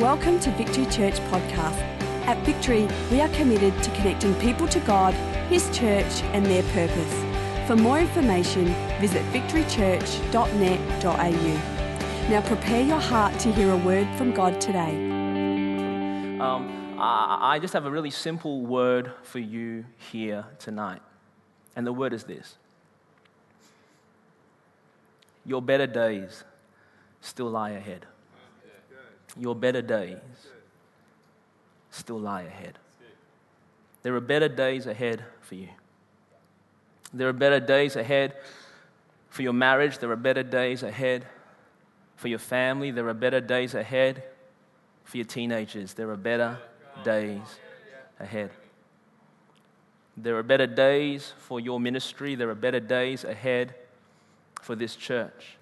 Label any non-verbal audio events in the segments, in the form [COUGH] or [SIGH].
Welcome to Victory Church Podcast. At Victory, we are committed to connecting people to God, His church, and their purpose. For more information, visit victorychurch.net.au. Now prepare your heart to hear a word from God today. Um, I just have a really simple word for you here tonight. And the word is this Your better days still lie ahead. Your better days still lie ahead. There are better days ahead for you. There are better days ahead for your marriage. There are better days ahead for your family. There are better days ahead for your teenagers. There are better days ahead. There are better days for your ministry. There are better days ahead for this church.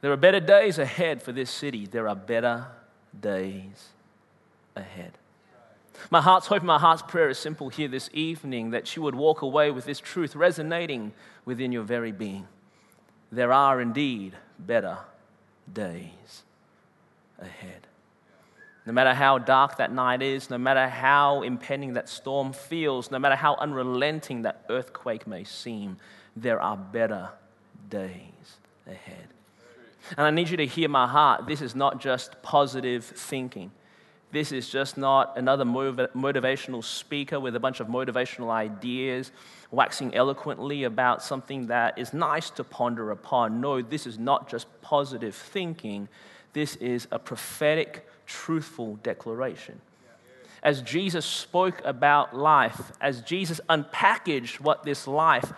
There are better days ahead for this city. There are better days ahead. My heart's hope my heart's prayer is simple here this evening that you would walk away with this truth resonating within your very being. There are indeed better days ahead. No matter how dark that night is, no matter how impending that storm feels, no matter how unrelenting that earthquake may seem, there are better days ahead. And I need you to hear my heart. This is not just positive thinking. This is just not another motiv- motivational speaker with a bunch of motivational ideas, waxing eloquently about something that is nice to ponder upon. No, this is not just positive thinking. This is a prophetic, truthful declaration. As Jesus spoke about life, as Jesus unpackaged what this life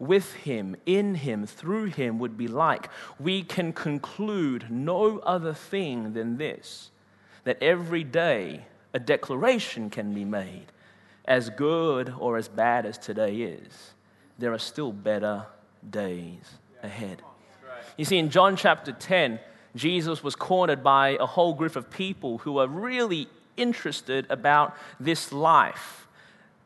with him, in him, through him would be like, we can conclude no other thing than this that every day a declaration can be made. As good or as bad as today is, there are still better days ahead. You see, in John chapter 10, Jesus was cornered by a whole group of people who were really interested about this life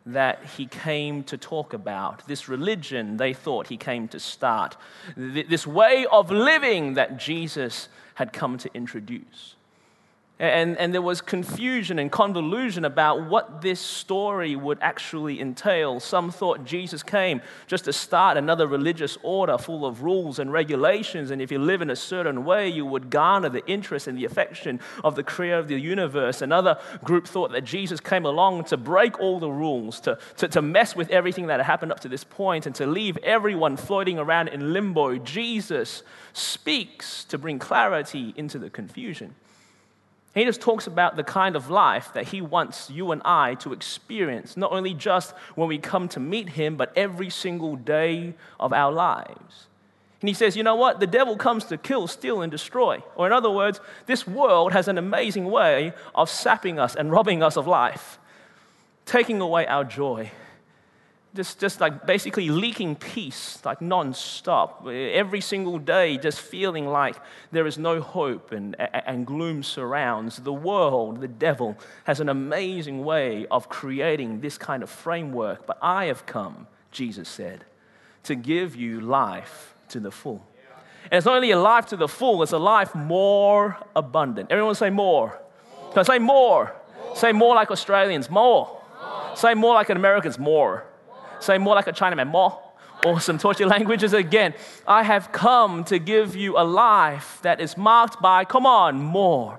that he came to talk about, this religion they thought he came to start, this way of living that Jesus had come to introduce. And, and there was confusion and convolution about what this story would actually entail. Some thought Jesus came just to start another religious order full of rules and regulations, and if you live in a certain way, you would garner the interest and the affection of the creator of the universe. Another group thought that Jesus came along to break all the rules, to, to, to mess with everything that had happened up to this point, and to leave everyone floating around in limbo. Jesus speaks to bring clarity into the confusion. He just talks about the kind of life that he wants you and I to experience, not only just when we come to meet him, but every single day of our lives. And he says, you know what? The devil comes to kill, steal, and destroy. Or, in other words, this world has an amazing way of sapping us and robbing us of life, taking away our joy, just, just like basically leaking peace, like non-stop. Every single day, just feeling like there is no hope and, and gloom surrounds. The world, the devil, has an amazing way of creating this kind of framework. But I have come, Jesus said, to give you life to the full. And it's not only a life to the full, it's a life more abundant. Everyone say more. Can I say more? more? Say more like Australians, more. more. Say more like Americans, more. Say more like a Chinaman, more. Awesome. Taught you languages again. I have come to give you a life that is marked by, come on, more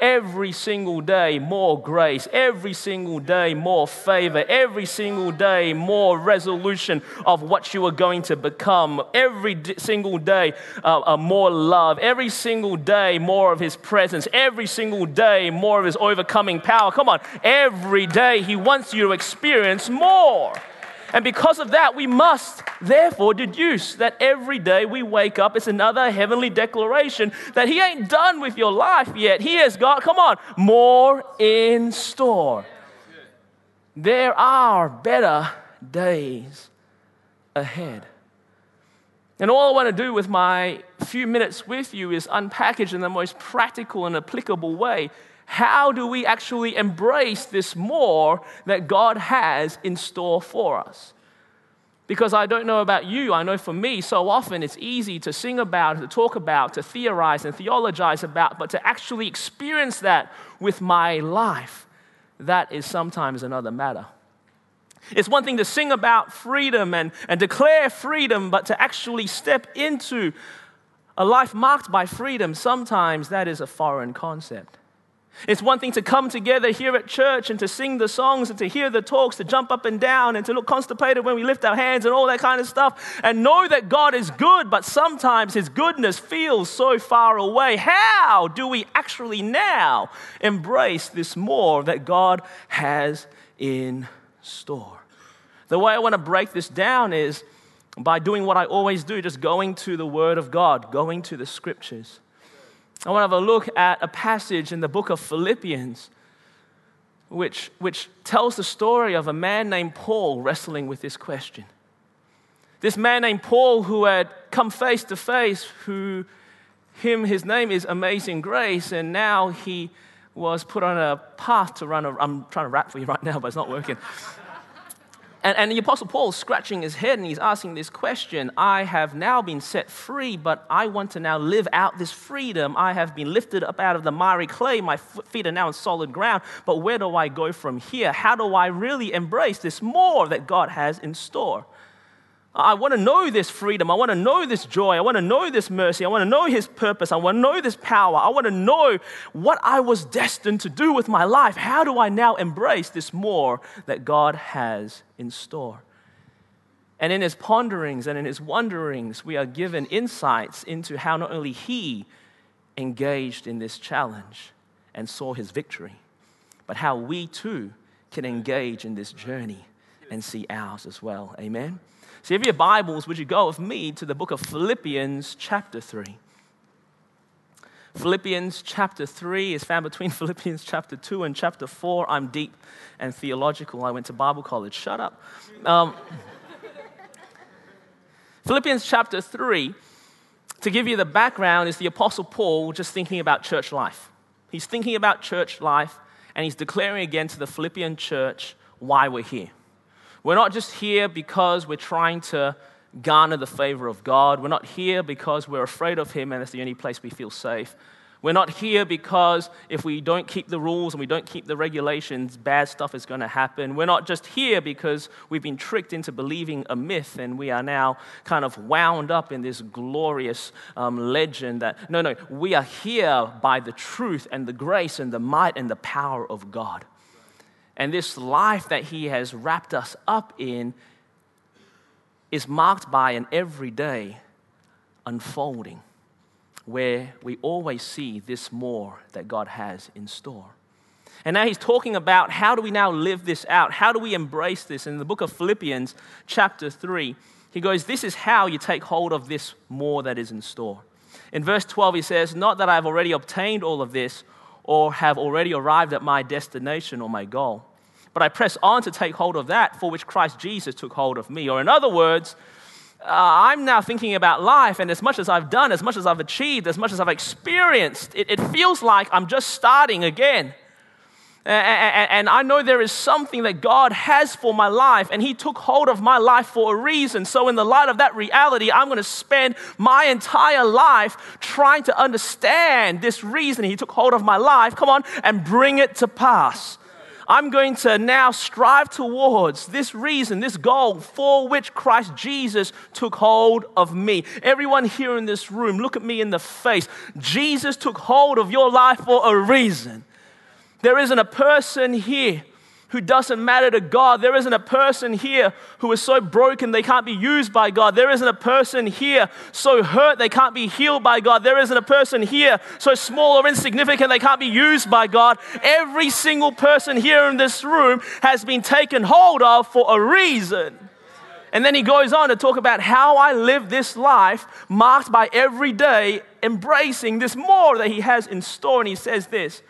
every single day more grace, every single day more favor, every single day more resolution of what you are going to become, every d- single day uh, uh, more love, every single day more of His presence, every single day more of His overcoming power. Come on, every day He wants you to experience more. And because of that, we must therefore deduce that every day we wake up, it's another heavenly declaration that He ain't done with your life yet. He has got, come on, more in store. There are better days ahead. And all I want to do with my few minutes with you is unpackage in the most practical and applicable way how do we actually embrace this more that God has in store for us? Because I don't know about you, I know for me, so often it's easy to sing about, to talk about, to theorize and theologize about, but to actually experience that with my life, that is sometimes another matter. It's one thing to sing about freedom and, and declare freedom, but to actually step into a life marked by freedom, sometimes that is a foreign concept. It's one thing to come together here at church and to sing the songs and to hear the talks, to jump up and down and to look constipated when we lift our hands and all that kind of stuff and know that God is good, but sometimes His goodness feels so far away. How do we actually now embrace this more that God has in store? The way I want to break this down is by doing what I always do, just going to the Word of God, going to the Scriptures. I want to have a look at a passage in the book of Philippians, which, which tells the story of a man named Paul wrestling with this question. This man named Paul, who had come face to face, who him, his name is Amazing Grace, and now he was put on a path to run a. I'm trying to rap for you right now, but it's not working. And, and the Apostle Paul is scratching his head and he's asking this question I have now been set free, but I want to now live out this freedom. I have been lifted up out of the miry clay. My feet are now on solid ground. But where do I go from here? How do I really embrace this more that God has in store? I want to know this freedom. I want to know this joy. I want to know this mercy. I want to know His purpose. I want to know this power. I want to know what I was destined to do with my life. How do I now embrace this more that God has in store? And in his ponderings and in his wonderings, we are given insights into how not only he engaged in this challenge and saw his victory, but how we too can engage in this journey and see ours as well. Amen. So, if you have Bibles, would you go with me to the book of Philippians, chapter 3? Philippians chapter 3 is found between [LAUGHS] Philippians chapter 2 and chapter 4. I'm deep and theological. I went to Bible college. Shut up. Um, [LAUGHS] Philippians chapter 3, to give you the background, is the Apostle Paul just thinking about church life. He's thinking about church life and he's declaring again to the Philippian church why we're here. We're not just here because we're trying to garner the favor of God. We're not here because we're afraid of Him and it's the only place we feel safe. We're not here because if we don't keep the rules and we don't keep the regulations, bad stuff is going to happen. We're not just here because we've been tricked into believing a myth and we are now kind of wound up in this glorious um, legend that, no, no, we are here by the truth and the grace and the might and the power of God. And this life that He has wrapped us up in is marked by an everyday unfolding where we always see this more that God has in store. And now he's talking about how do we now live this out? How do we embrace this? In the book of Philippians, chapter 3, he goes, This is how you take hold of this more that is in store. In verse 12, he says, Not that I've already obtained all of this or have already arrived at my destination or my goal. But I press on to take hold of that for which Christ Jesus took hold of me. Or, in other words, uh, I'm now thinking about life, and as much as I've done, as much as I've achieved, as much as I've experienced, it, it feels like I'm just starting again. And, I know there is something that God has for my life, and He took hold of my life for a reason. So, in the light of that reality, I'm going to spend my entire life trying to understand this reason He took hold of my life, come on, and bring it to pass. I'm going to now strive towards this reason, this goal for which Christ Jesus took hold of me. Everyone here in this room, look at me in the face. Jesus took hold of your life for a reason. There isn't a person here who doesn't matter to God. There isn't a person here who is so broken they can't be used by God. There isn't a person here so hurt they can't be healed by God. There isn't a person here so small or insignificant they can't be used by God. Every single person here in this room has been taken hold of for a reason. And then he goes on to talk about how I live this life marked by every day embracing this more that he has in store. And he says this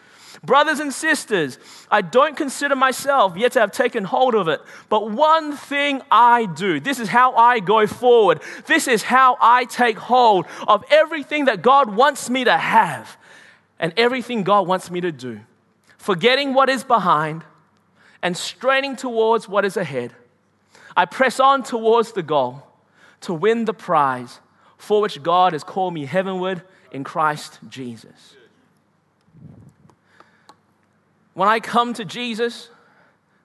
Brothers and sisters, I don't consider myself yet to have taken hold of it, but one thing I do. This is how I go forward. This is how I take hold of everything that God wants me to have and everything God wants me to do. Forgetting what is behind and straining towards what is ahead. I press on towards the goal to win the prize for which God has called me heavenward in Christ Jesus. When I come to Jesus,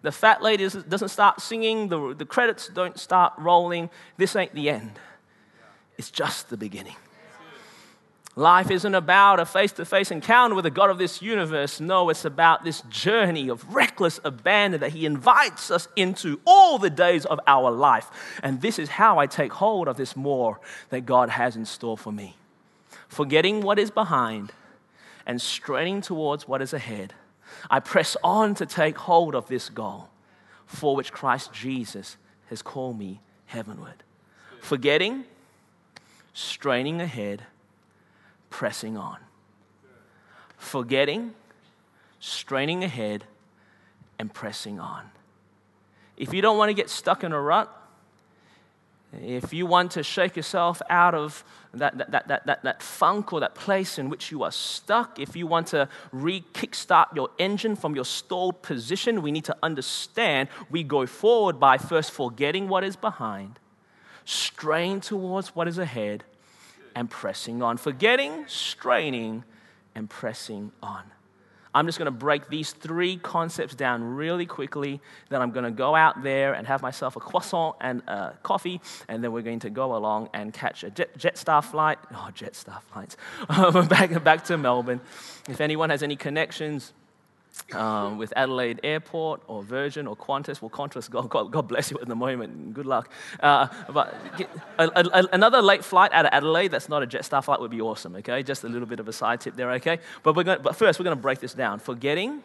the fat lady doesn't start singing, the, the credits don't start rolling. This ain't the end, it's just the beginning. Life isn't about a face to face encounter with the God of this universe. No, it's about this journey of reckless abandon that He invites us into all the days of our life. And this is how I take hold of this more that God has in store for me. Forgetting what is behind and straining towards what is ahead, I press on to take hold of this goal for which Christ Jesus has called me heavenward. Forgetting, straining ahead, pressing on. Forgetting, straining ahead, and pressing on. If you don't want to get stuck in a rut, if you want to shake yourself out of that, that, that, that, that, funk or that place in which you are stuck, if you want to re kickstart your engine from your stalled position, we need to understand we go forward by first forgetting what is behind, strain towards what is ahead, and pressing on. Forgetting, straining, and pressing on. I'm just going to break these three concepts down really quickly. Then I'm going to go out there and have myself a croissant and a coffee, and then we're going to go along and catch a jet, Jetstar flight. Oh, Jetstar flights. [LAUGHS] back, back to Melbourne. If anyone has any connections, um, with Adelaide Airport or Virgin or Qantas. Well, Qantas, God, God, bless you at the moment. Good luck. Uh, but a, a, another late flight out of Adelaide that's not a Jetstar flight would be awesome, okay? Just a little bit of a side tip there, okay? But, we're going but first, we're going to break this down. Forgetting,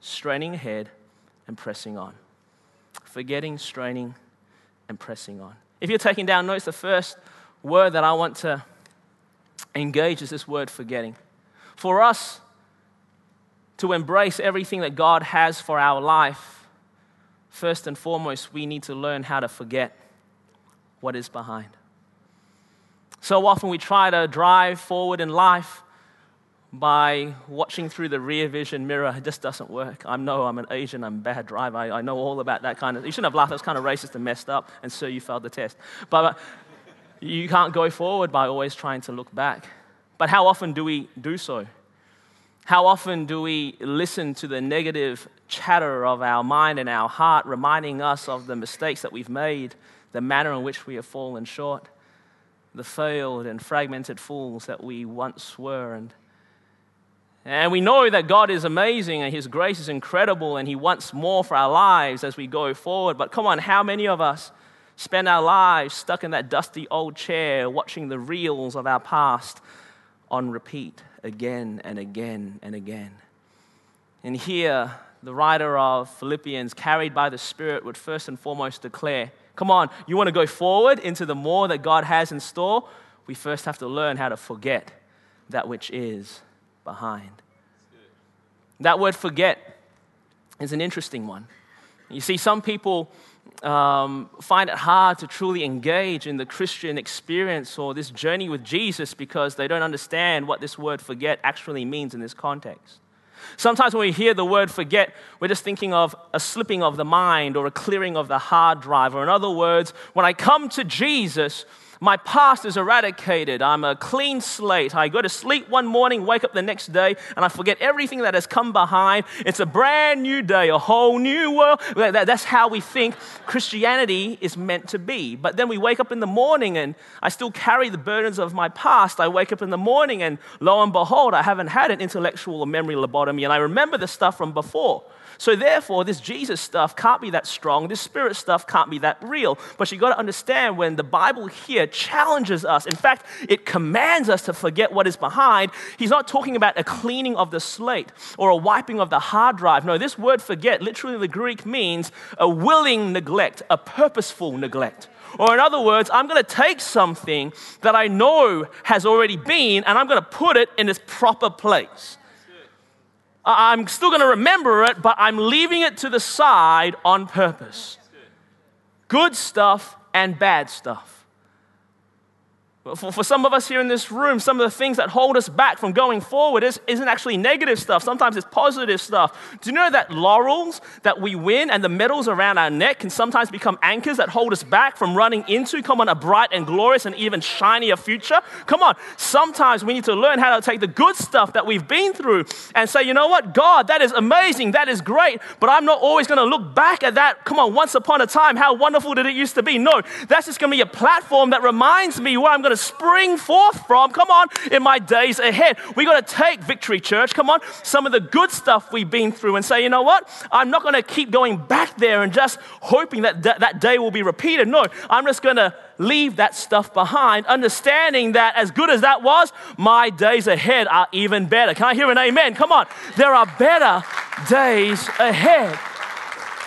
straining ahead, and pressing on. Forgetting, straining, and pressing on. If you're taking down notes, the first word that I want to engage is this word forgetting. For us, to embrace everything that God has for our life, first and foremost, we need to learn how to forget what is behind. So often we try to drive forward in life by watching through the rear vision mirror. It just doesn't work. I know I'm an Asian, I'm a bad driver. I, I know all about that kind of. You shouldn't have laughed, that's kind of racist and messed up, and so you failed the test. But you can't go forward by always trying to look back. But how often do we do so? How often do we listen to the negative chatter of our mind and our heart, reminding us of the mistakes that we've made, the manner in which we have fallen short, the failed and fragmented fools that we once were? And, and we know that God is amazing and His grace is incredible and He wants more for our lives as we go forward. But come on, how many of us spend our lives stuck in that dusty old chair watching the reels of our past on repeat? again and again and again. And here, the writer of Philippians, carried by the Spirit, would first and foremost declare come on, you want to go forward into the more that God has in store? We first have to learn how to forget that which is behind. That word forget is an interesting one. You see, some people um, find it hard to truly engage in the Christian experience or this journey with Jesus because they don't understand what this word forget actually means in this context. Sometimes when we hear the word forget, we're just thinking of a slipping of the mind or a clearing of the hard drive. Or, in other words, when I come to Jesus, my past is eradicated. I'm a clean slate. I go to sleep one morning, wake up the next day, and I forget everything that has come behind. It's a brand new day, a whole new world. That's how we think Christianity is meant to be. But then we wake up in the morning, and I still carry the burdens of my past. I wake up in the morning, and lo and behold, I haven't had an intellectual or memory lobotomy, and I remember the stuff from before. So, therefore, this Jesus stuff can't be that strong. This spirit stuff can't be that real. But you've got to understand when the Bible here challenges us, in fact, it commands us to forget what is behind, he's not talking about a cleaning of the slate or a wiping of the hard drive. No, this word forget, literally in the Greek, means a willing neglect, a purposeful neglect. Or, in other words, I'm going to take something that I know has already been and I'm going to put it in its proper place. I'm still going to remember it, but I'm leaving it to the side on purpose. Good stuff and bad stuff. For, for some of us here in this room, some of the things that hold us back from going forward is, isn't actually negative stuff. Sometimes it's positive stuff. Do you know that laurels that we win and the medals around our neck can sometimes become anchors that hold us back from running into, come on, a bright and glorious and even shinier future? Come on. Sometimes we need to learn how to take the good stuff that we've been through and say, you know what, God, that is amazing, that is great, but I'm not always going to look back at that. Come on, once upon a time, how wonderful did it used to be? No, that's just going to be a platform that reminds me where I'm going to spring forth from, come on, in my days ahead. We got to take Victory Church, come on, some of the good stuff we've been through and say, you know what? I'm not going to keep going back there and just hoping that th- that day will be repeated. No, I'm just going to leave that stuff behind, understanding that as good as that was, my days ahead are even better. Can I hear an amen? Come on. There are better days ahead.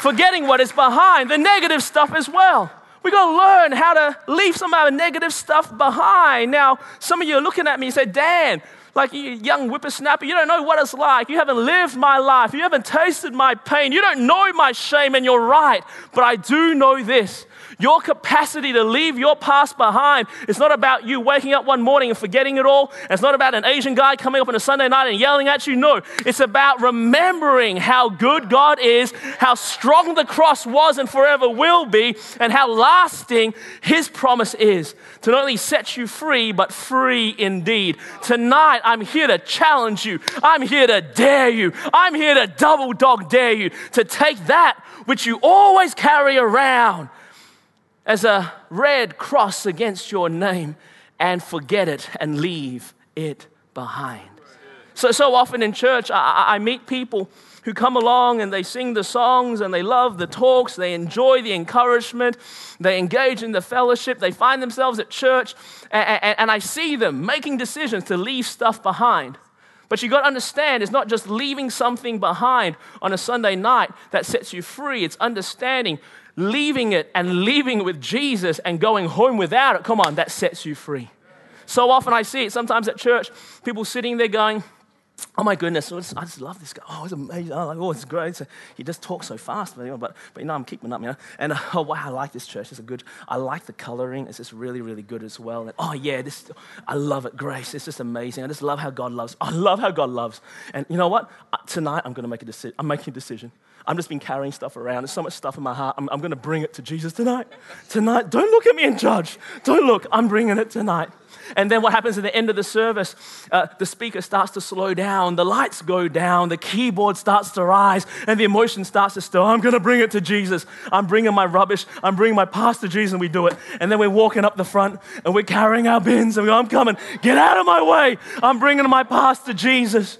Forgetting what is behind, the negative stuff as well. We got to learn how to leave some of our negative stuff behind. Now, some of you are looking at me and say, Dan, like you young whippersnapper, you don't know what it's like. You haven't lived my life. You haven't tasted my pain. You don't know my shame, and you're right. But I do know this your capacity to leave your past behind is not about you waking up one morning and forgetting it all. It's not about an Asian guy coming up on a Sunday night and yelling at you. No, it's about remembering how good God is, how strong the cross was and forever will be, and how lasting His promise is to not only set you free, but free indeed. Tonight, I'm here to challenge you. I'm here to dare you. I'm here to double dog dare you to take that which you always carry around as a red cross against your name and forget it and leave it behind. So, so often in church, I, I meet people who come along and they sing the songs and they love the talks, they enjoy the encouragement, they engage in the fellowship, they find themselves at church, and, and, and I see them making decisions to leave stuff behind. But you got to understand, it's not just leaving something behind on a Sunday night that sets you free. It's understanding leaving it and leaving it with Jesus and going home without it, come on, that sets you free. So often I see it sometimes at church, people sitting there going, Oh my goodness, I just love this guy. Oh, it's amazing. Oh, it's great. He just talks so fast, but, but, but you know, I'm keeping up, you know. And [LAUGHS] oh, wow, I like this church. It's a good, I like the coloring. It's just really, really good as well. And oh, yeah, this, I love it. Grace, it's just amazing. I just love how God loves. I love how God loves. And you know what? Uh, tonight, I'm going to make a decision. I'm making a decision. I'm just been carrying stuff around. There's so much stuff in my heart. I'm, I'm going to bring it to Jesus tonight. Tonight, don't look at me and judge. Don't look. I'm bringing it tonight. And then what happens at the end of the service? Uh, the speaker starts to slow down, the lights go down, the keyboard starts to rise, and the emotion starts to stir. I'm going to bring it to Jesus. I'm bringing my rubbish. I'm bringing my past to Jesus, and we do it. And then we're walking up the front and we're carrying our bins, and we go, I'm coming. Get out of my way. I'm bringing my past to Jesus.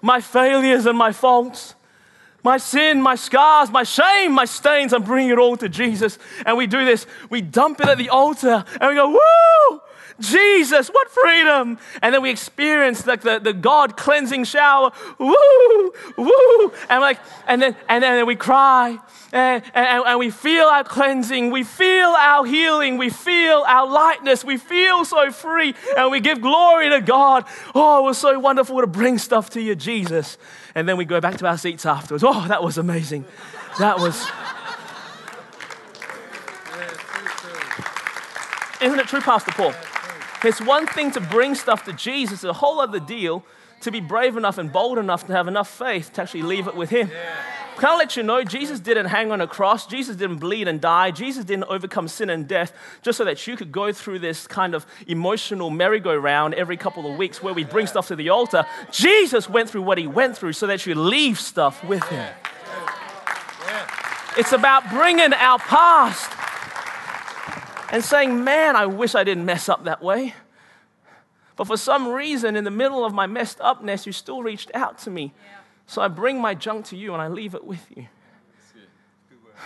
My failures and my faults my sin, my scars, my shame, my stains, I'm bringing it all to Jesus. And we do this. We dump it at the altar and we go, woo! Jesus, what freedom! And then we experience like the, the God cleansing shower, woo, woo, and like, and then and then we cry, and, and, and we feel our cleansing, we feel our healing, we feel our lightness, we feel so free, and we give glory to God. Oh, it was so wonderful to bring stuff to you, Jesus. And then we go back to our seats afterwards. Oh, that was amazing. That was. [LAUGHS] Isn't it true, Pastor Paul? It's one thing to bring stuff to Jesus, it's a whole other deal to be brave enough and bold enough to have enough faith to actually leave it with Him. Can I let you know, Jesus didn't hang on a cross. Jesus didn't bleed and die. Jesus didn't overcome sin and death just so that you could go through this kind of emotional merry-go-round every couple of weeks where we bring stuff to the altar. Jesus went through what he went through so that you leave stuff with him. It's about bringing our past and saying, man, I wish I didn't mess up that way. But for some reason, in the middle of my messed upness, you still reached out to me. Yeah. So I bring my junk to you and I leave it with you.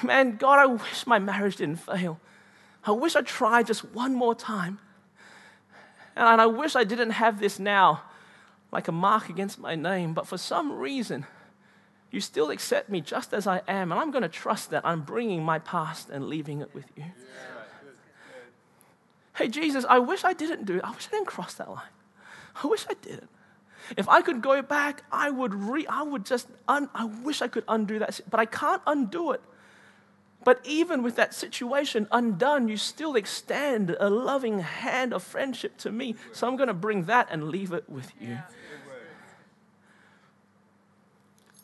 Man, God, I wish my marriage didn't fail. I wish I tried just one more time. And I wish I didn't have this now like a mark against my name, but for some reason, you still accept me just as I am, and I'm going to trust that I'm bringing my past and leaving it with you. Yeah hey, Jesus, I wish I didn't do it. I wish I didn't cross that line. I wish I didn't. If I could go back, I would re, I would just, un, I wish I could undo that, but I can't undo it. But even with that situation undone, you still extend a loving hand of friendship to me. So I'm going to bring that and leave it with you.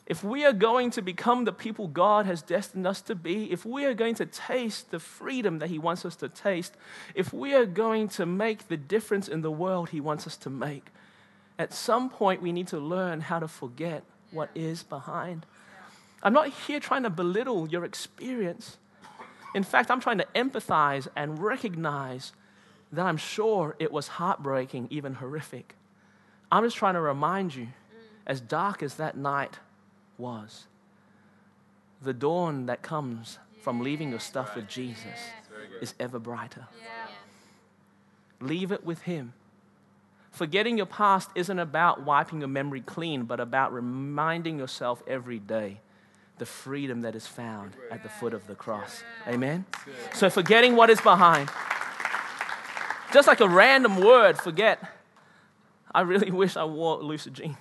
If we are going to become the people God has destined us to be, if we are going to taste the freedom that He wants us to taste, if we are going to make the difference in the world He wants us to make, at some point we need to learn how to forget what is behind. I'm not here trying to belittle your experience. In fact, I'm trying to empathize and recognize that I'm sure it was heartbreaking, even horrific. I'm just trying to remind you, mm. as dark as that night was, the dawn that comes from leaving your stuff with Jesus is ever brighter. Leave it with Him. Forgetting your past isn't about wiping your memory clean, but about reminding yourself every day the freedom that is found at the foot of the cross. Amen? So, forgetting what is behind, just like a random word, forget. I really [LAUGHS] wish I wore lucid jeans.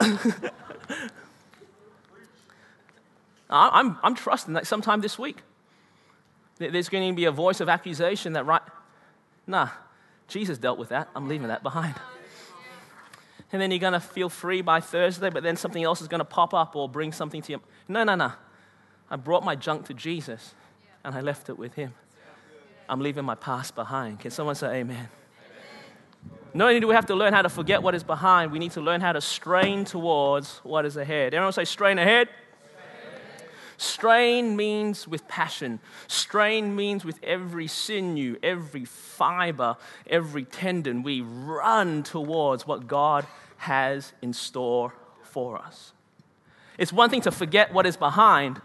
[LAUGHS] I'm, I'm trusting that sometime this week there's going to be a voice of accusation that, right, nah, Jesus dealt with that. I'm leaving that behind and then you're going to feel free by Thursday, but then something else is going to pop up or bring something to you. No, no, no. I brought my junk to Jesus and I left it with Him. I'm leaving my past behind. Can someone say amen? Not only do we have to learn how to forget what is behind, we need to learn how to strain towards what is ahead. Everyone say, strain ahead? Strain means with passion. Strain means with every sinew, every fiber, every tendon. We run towards what God has in store for us. It's one thing to forget what is behind,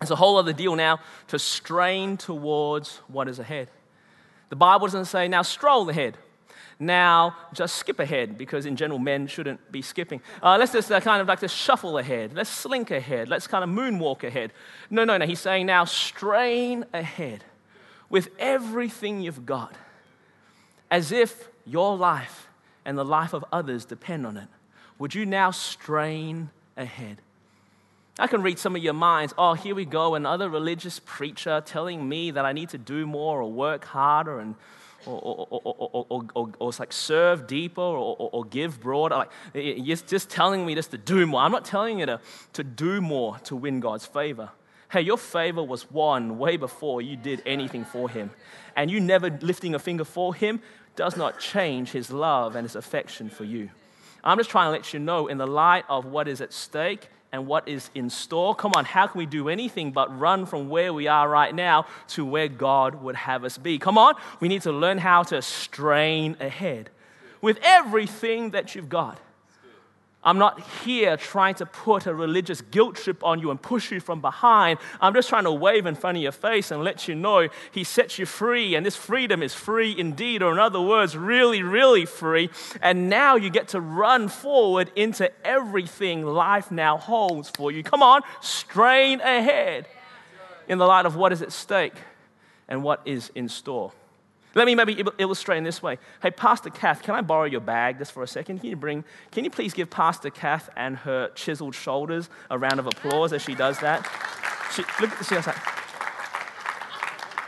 it's a whole other deal now to strain towards what is ahead. The Bible doesn't say, now stroll ahead. Now just skip ahead, because in general, men shouldn't be skipping. Uh, let's just uh, kind of like just shuffle ahead. Let's slink ahead. Let's kind of moonwalk ahead. No, no, no. He's saying now strain ahead with everything you've got, as if your life and the life of others depend on it, would you now strain ahead? I can read some of your minds. Oh, here we go, another religious preacher telling me that I need to do more or work harder and or, or, or, or, like serve deeper or give broader. Like, you're just telling me just to do more. I'm not telling you to, to do more to win God's favor. Hey, your favor was won way before you did anything for Him. And you never lifting a finger for Him does not change his love and his affection for you. I'm just trying to let you know, in the light of what is at stake and what is in store, come on, how can we do anything but run from where we are right now to where God would have us be? Come on, we need to learn how to strain ahead with everything that you've got. I'm not here trying to put a religious guilt trip on you and push you from behind. I'm just trying to wave in front of your face and let you know He sets you free, and this freedom is free indeed, or in other words, really, really free. And now you get to run forward into everything life now holds for you. Come on, strain ahead in the light of what is at stake and what is in store. Let me maybe illustrate in this way. Hey, Pastor Kath, can I borrow your bag just for a second? Can you bring, can you please give Pastor Kath and her chiseled shoulders a round of applause as she does that? She, look, she was like,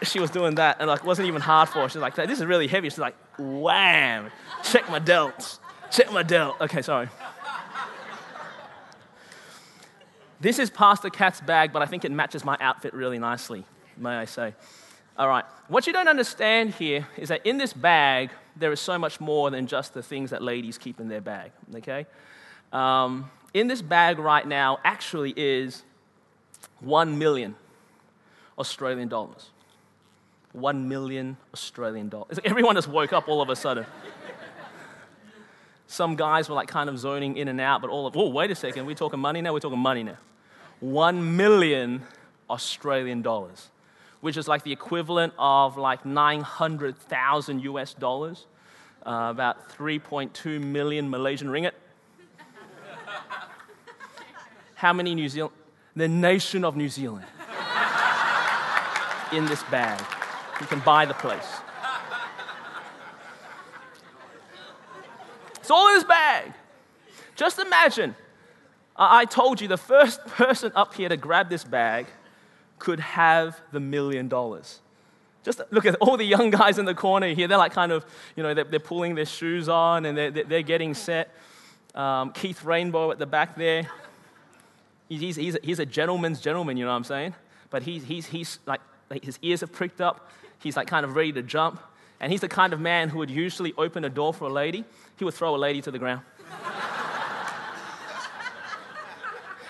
she was doing that and like wasn't even hard for her. She's like, this is really heavy. She's like, wham, check my delts, check my delt. Okay, sorry. This is Pastor Kath's bag, but I think it matches my outfit really nicely, may I say. All right. What you don't understand here is that in this bag, there is so much more than just the things that ladies keep in their bag, okay? Um, in this bag right now actually is 1 million Australian dollars. 1 million Australian dollars. Everyone just woke up all of a sudden. Some guys were like kind of zoning in and out, but all of, oh, wait a second, we're talking money now? We're talking money now. 1 million Australian dollars which is like the equivalent of like 900,000 US dollars, uh, about 3.2 million Malaysian ringgit. How many New Zealand? The nation of New Zealand in this bag. You can buy the place. It's all in this bag. Just imagine. I told you the first person up here to grab this bag could have the million dollars. Just look at all the young guys in the corner here. They're like kind of, you know, they're, they're pulling their shoes on and they're, they're getting set. Um, Keith Rainbow at the back there. He's, he's, he's a gentleman's gentleman, you know what I'm saying? But he's, he's, he's like, like, his ears have pricked up. He's like kind of ready to jump. And he's the kind of man who would usually open a door for a lady. He would throw a lady to the ground.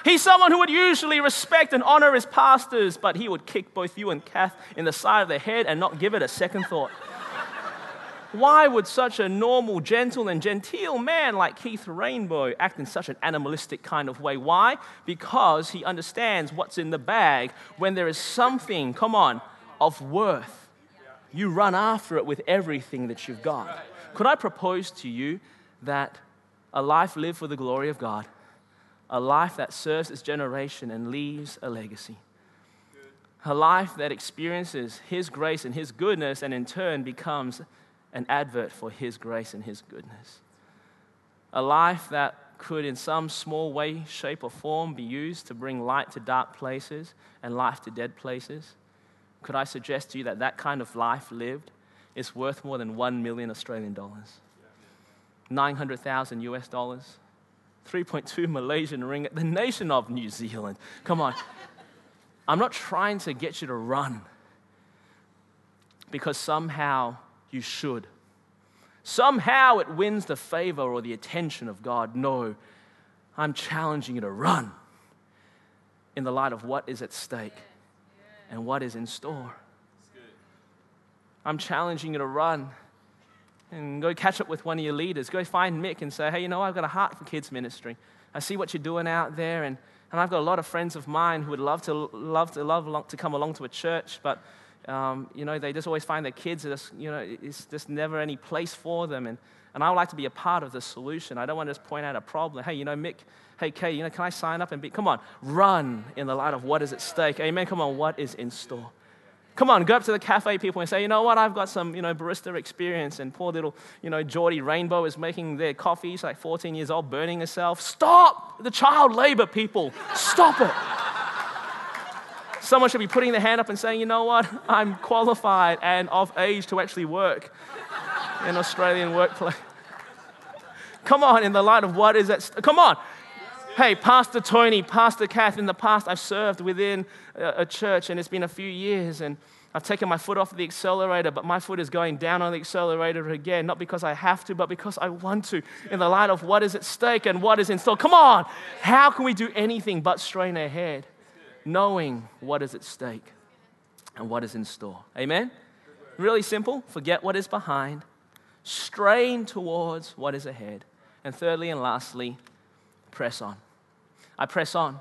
He's someone who would usually respect and honor his pastors, but he would kick both you and Kath in the side of the head and not give it a second thought. [LAUGHS] Why would such a normal, gentle, and genteel man like Keith Rainbow act in such an animalistic kind of way? Why? Because he understands what's in the bag. When there is something, come on, of worth, you run after it with everything that you've got. Could I propose to you that a life lived for the glory of God a life that serves its generation and leaves a legacy. A life that experiences His grace and His goodness and in turn becomes an advert for His grace and His goodness. A life that could, in some small way, shape, or form, be used to bring light to dark places and life to dead places. Could I suggest to you that that kind of life lived is worth more than 1 million Australian dollars? 900,000 US dollars? 3.2 Malaysian ringgit, the nation of New Zealand. Come on. I'm not trying to get you to run because somehow you should. Somehow it wins the favor or the attention of God. No, I'm challenging you to run in the light of what is at stake and what is in store. I'm challenging you to run and go catch up with one of your leaders. Go find Mick and say, hey, you know, I've got a heart for kids ministry. I see what you're doing out there, and, and I've got a lot of friends of mine who would love to love to love to come along to a church, but um, you know, they just always find their kids, just, you know, it's just never any place for them. And, and I would like to be a part of the solution. I don't want to just point out a problem. Hey, you know, Mick, hey, Kay, you know, can I sign up and be, come on, run in the light of what is at stake. Amen. Come on, what is in store? Come on, go up to the cafe people and say, you know what, I've got some, you know, barista experience. And poor little, you know, Geordie Rainbow is making their coffee. She's like 14 years old, burning herself. Stop the child labor, people. Stop it. Someone should be putting their hand up and saying, you know what, I'm qualified and of age to actually work in Australian workplace. Come on, in the light of what is that? Come on. Hey, Pastor Tony, Pastor Kath, in the past I've served within a church and it's been a few years and I've taken my foot off the accelerator, but my foot is going down on the accelerator again, not because I have to, but because I want to, in the light of what is at stake and what is in store. Come on, how can we do anything but strain ahead, knowing what is at stake and what is in store? Amen? Really simple. Forget what is behind, strain towards what is ahead. And thirdly and lastly, press on. I press on.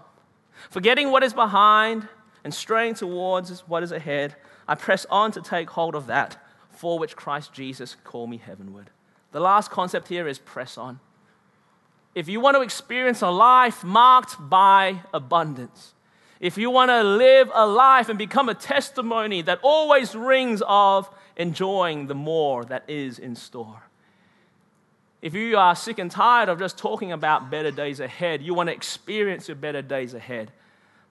Forgetting what is behind and straying towards what is ahead, I press on to take hold of that for which Christ Jesus called me heavenward. The last concept here is press on. If you want to experience a life marked by abundance, if you want to live a life and become a testimony that always rings of enjoying the more that is in store, if you are sick and tired of just talking about better days ahead, you want to experience your better days ahead.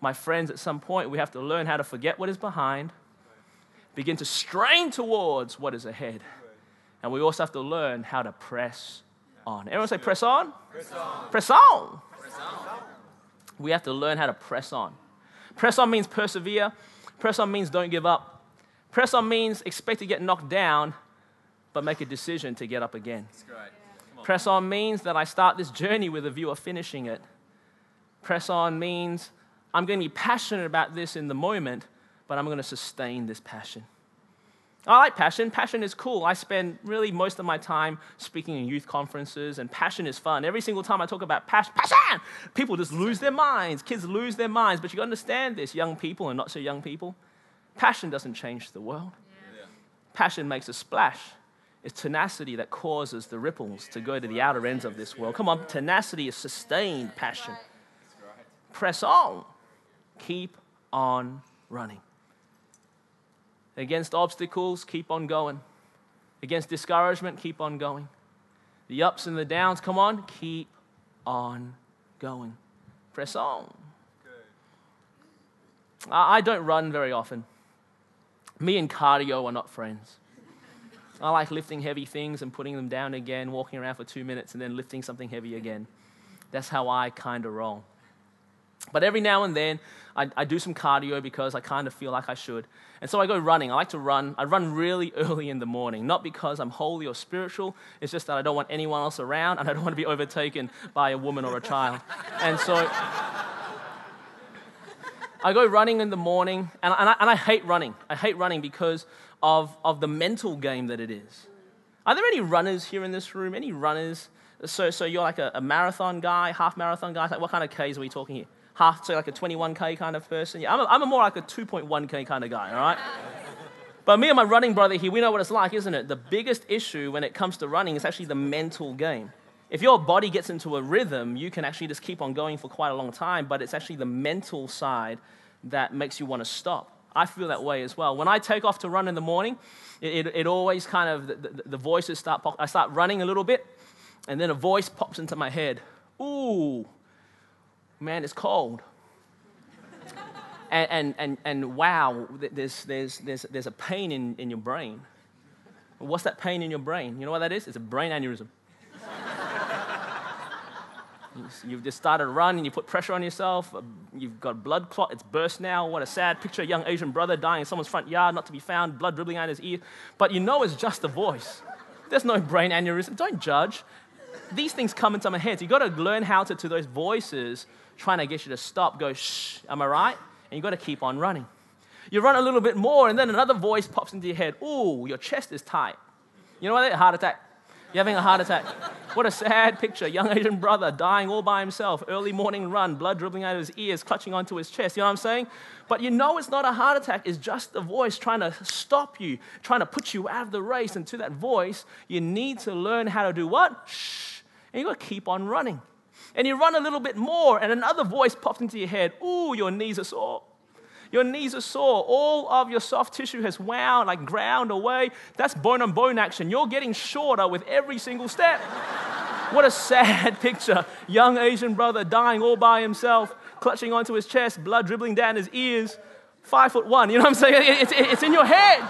My friends, at some point, we have to learn how to forget what is behind, begin to strain towards what is ahead. And we also have to learn how to press on. Everyone say, press on? Press on. Press on. Press on. We have to learn how to press on. Press on means persevere. Press on means don't give up. Press on means expect to get knocked down, but make a decision to get up again. That's great. Press on means that I start this journey with a view of finishing it. Press on means I'm going to be passionate about this in the moment, but I'm going to sustain this passion. I like passion. Passion is cool. I spend really most of my time speaking in youth conferences, and passion is fun. Every single time I talk about passion, passion, people just lose their minds. Kids lose their minds. But you understand this, young people and not so young people. Passion doesn't change the world. Yeah. Passion makes a splash. It's tenacity that causes the ripples to go to the outer ends of this world. Come on, tenacity is sustained passion. Press on. Keep on running. Against obstacles, keep on going. Against discouragement, keep on going. The ups and the downs, come on, keep on going. Press on. I don't run very often. Me and cardio are not friends. I like lifting heavy things and putting them down again, walking around for two minutes, and then lifting something heavy again. That's how I kind of roll. But every now and then, I, I do some cardio because I kind of feel like I should. And so I go running. I like to run. I run really [LAUGHS] early in the morning, not because I'm holy or spiritual. It's just that I don't want anyone else around and I don't want to be [LAUGHS] overtaken by a woman or a child. And so I go running in the morning, and, and, I, and I hate running. I hate running because of, of the mental game that it is. Are there any runners here in this room? Any runners? So, so you're like a, a marathon guy, half marathon guy? Like what kind of Ks are we talking here? Half, so like a 21K kind of person? Yeah, I'm a, I'm a more like a 2.1K kind of guy, all right? [LAUGHS] But me and my running brother here, we know what it's like, isn't it? The biggest issue when it comes to running is actually the mental game. If your body gets into a rhythm, you can actually just keep on going for quite a long time, but it's actually the mental side that makes you want to stop. I feel that way as well. When I take off to run in the morning, it, it, it always kind of, the, the, the, voices start, I start running a little bit, and then a voice pops into my head. Ooh, man, it's cold. [LAUGHS] and, and, and, and wow, there's, there's, there's, there's a pain in, in your brain. What's that pain in your brain? You know what that is? It's a brain aneurysm. You've just started running, you put pressure on yourself. You've got blood clot. It's burst now. What a sad picture. A young Asian brother dying in someone's front yard, not to be found, blood dribbling out of his ear. But you know it's just a voice. There's no brain aneurysm. Don't judge. These things come into my head. So You've got to learn how to, to those voices trying to get you to stop, go, shh, am I right? And you've got to keep on running. You run a little bit more, and then another voice pops into your head. Ooh, your chest is tight. You know what? Heart attack. You're having a heart attack. What a sad picture. Young Asian brother dying all by himself, early morning run, blood dribbling out of his ears, clutching onto his chest. You know what I'm saying? But you know it's not a heart attack, it's just the voice trying to stop you, trying to put you out of the race. And to that voice, you need to learn how to do what? Shh. And you got to keep on running. And you run a little bit more, and another voice pops into your head. Ooh, your knees are sore. Your knees are sore. All of your soft tissue has wound, like ground away. That's bone on bone action. You're getting shorter with every single step. [LAUGHS] what a sad [LAUGHS] picture. Young Asian brother dying all by himself, clutching onto his chest, blood dribbling down his ears. Five foot one. You know what I'm saying? It's, it's in your head.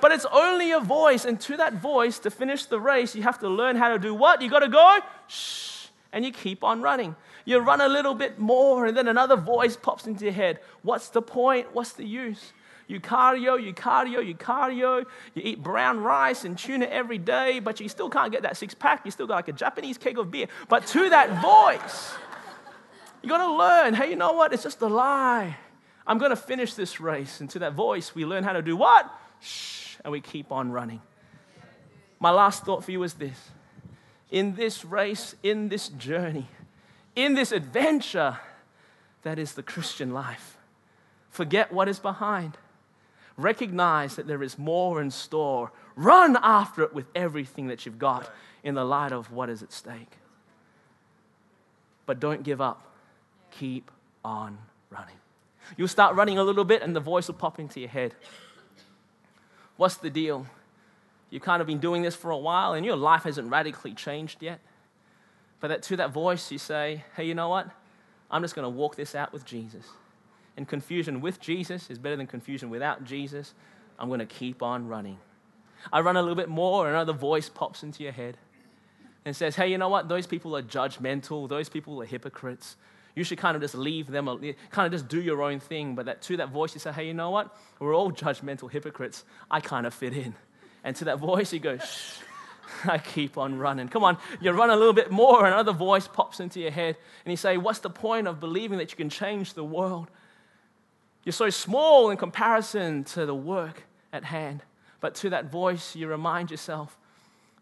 But it's only a voice. And to that voice, to finish the race, you have to learn how to do what? You got to go, shh, and you keep on running. You run a little bit more, and then another voice pops into your head. What's the point? What's the use? You cardio, you cardio, you cardio. You eat brown rice and tuna every day, but you still can't get that six pack. You still got like a Japanese keg of beer. But to that voice, you got to learn hey, you know what? It's just a lie. I'm going to finish this race. And to that voice, we learn how to do what? Shh, and we keep on running. My last thought for you is this in this race, in this journey, in this adventure that is the Christian life. Forget what is behind. Recognize that there is more in store. Run after it with everything that you've got in the light of what is at stake. But don't give up. Keep on running. You'll start running a little bit, and the voice will pop into your head. What's the deal? You've kind of been doing this for a while, and your life hasn't radically changed yet. But that, to that voice, you say, hey, you know what? I'm just going to walk this out with Jesus. And confusion with Jesus is better than confusion without Jesus. I'm going to keep on running. I run a little bit more, and another voice pops into your head and says, hey, you know what? Those people are judgmental. Those people are hypocrites. You should kind of just leave them, kind of just do your own thing. But that, to that voice, you say, hey, you know what? We're all judgmental hypocrites. I kind of fit in. And to that voice, you go, shh, [LAUGHS] I keep on running. Come on, you run a little bit more, another voice pops into your head, and you say, What's the point of believing that you can change the world? You're so small in comparison to the work at hand. But to that voice, you remind yourself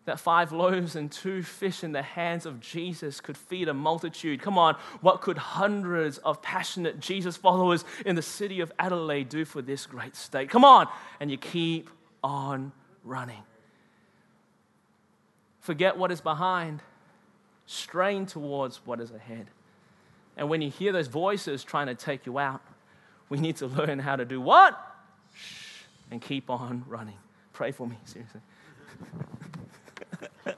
that five loaves and two fish in the hands of Jesus could feed a multitude. Come on, what could hundreds of passionate Jesus followers in the city of Adelaide do for this great state? Come on, and you keep on running. Forget what is behind, strain towards what is ahead. And when you hear those voices trying to take you out, we need to [LAUGHS] learn how to do what? Shh, and keep on running. Pray for me, seriously. [LAUGHS]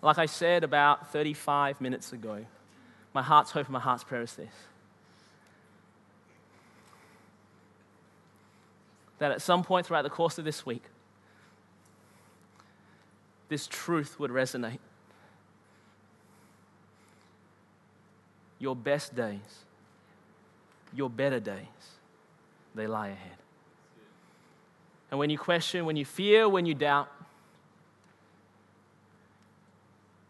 like I said about 35 minutes ago, My heart's hope and my heart's prayer is this that at some point throughout the course of this week, this truth would resonate. Your best days, your better days, they lie ahead. And when you question, when you fear, when you doubt,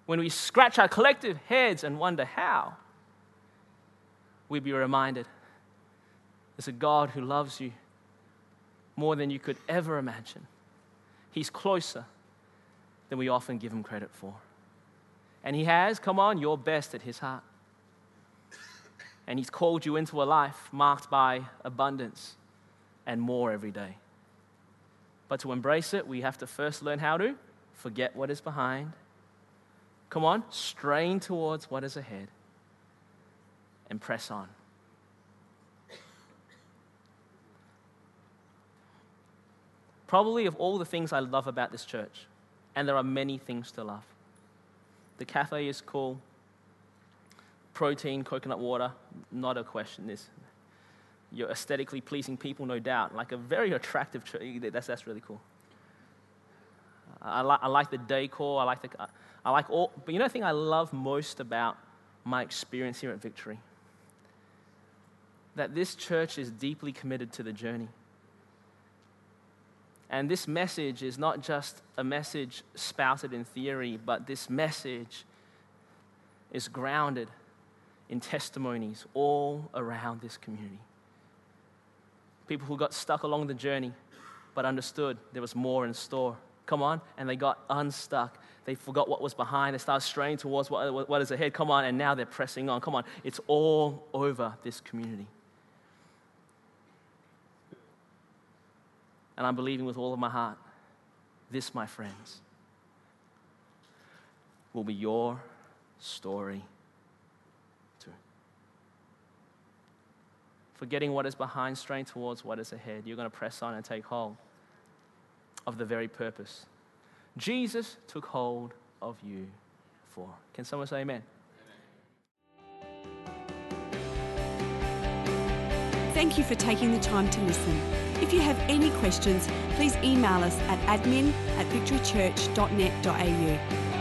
when we scratch our collective heads and wonder how, we be reminded there's a God who loves you more than you could ever imagine. He's closer than we often give him credit for. And he has, come on, your best at his heart. And he's called you into a life marked by abundance and more every day. But to embrace it, we have to first learn how to forget what is behind. Come on, strain towards what is ahead and press on. Probably of all the things I love about this church, and there are many things to love. The cafe is cool. Protein, coconut water, not a question. This, you're aesthetically pleasing people, no doubt. Like a very attractive church. That's, that's really cool. I, li- I like the decor. I like the, I like all. But you know the thing I love most about my experience here at Victory? That this church is deeply committed to the journey. And this message is not just a message spouted in theory, but this message is grounded in testimonies all around this community. People who got stuck along the journey, but understood there was more in store. Come on, and they got unstuck. They forgot what was behind. They started straying towards what, what is ahead. Come on, and now they're pressing on. Come on, it's all over this community. And I'm believing with all of my heart this, my friends, will be your story too. Forgetting what is behind, straying towards what is ahead, you're going to press on and take hold of the very purpose Jesus took hold of you for. Can someone say amen? Thank you for taking the time to listen. If you have any questions, please email us at admin at victorychurch.net.au.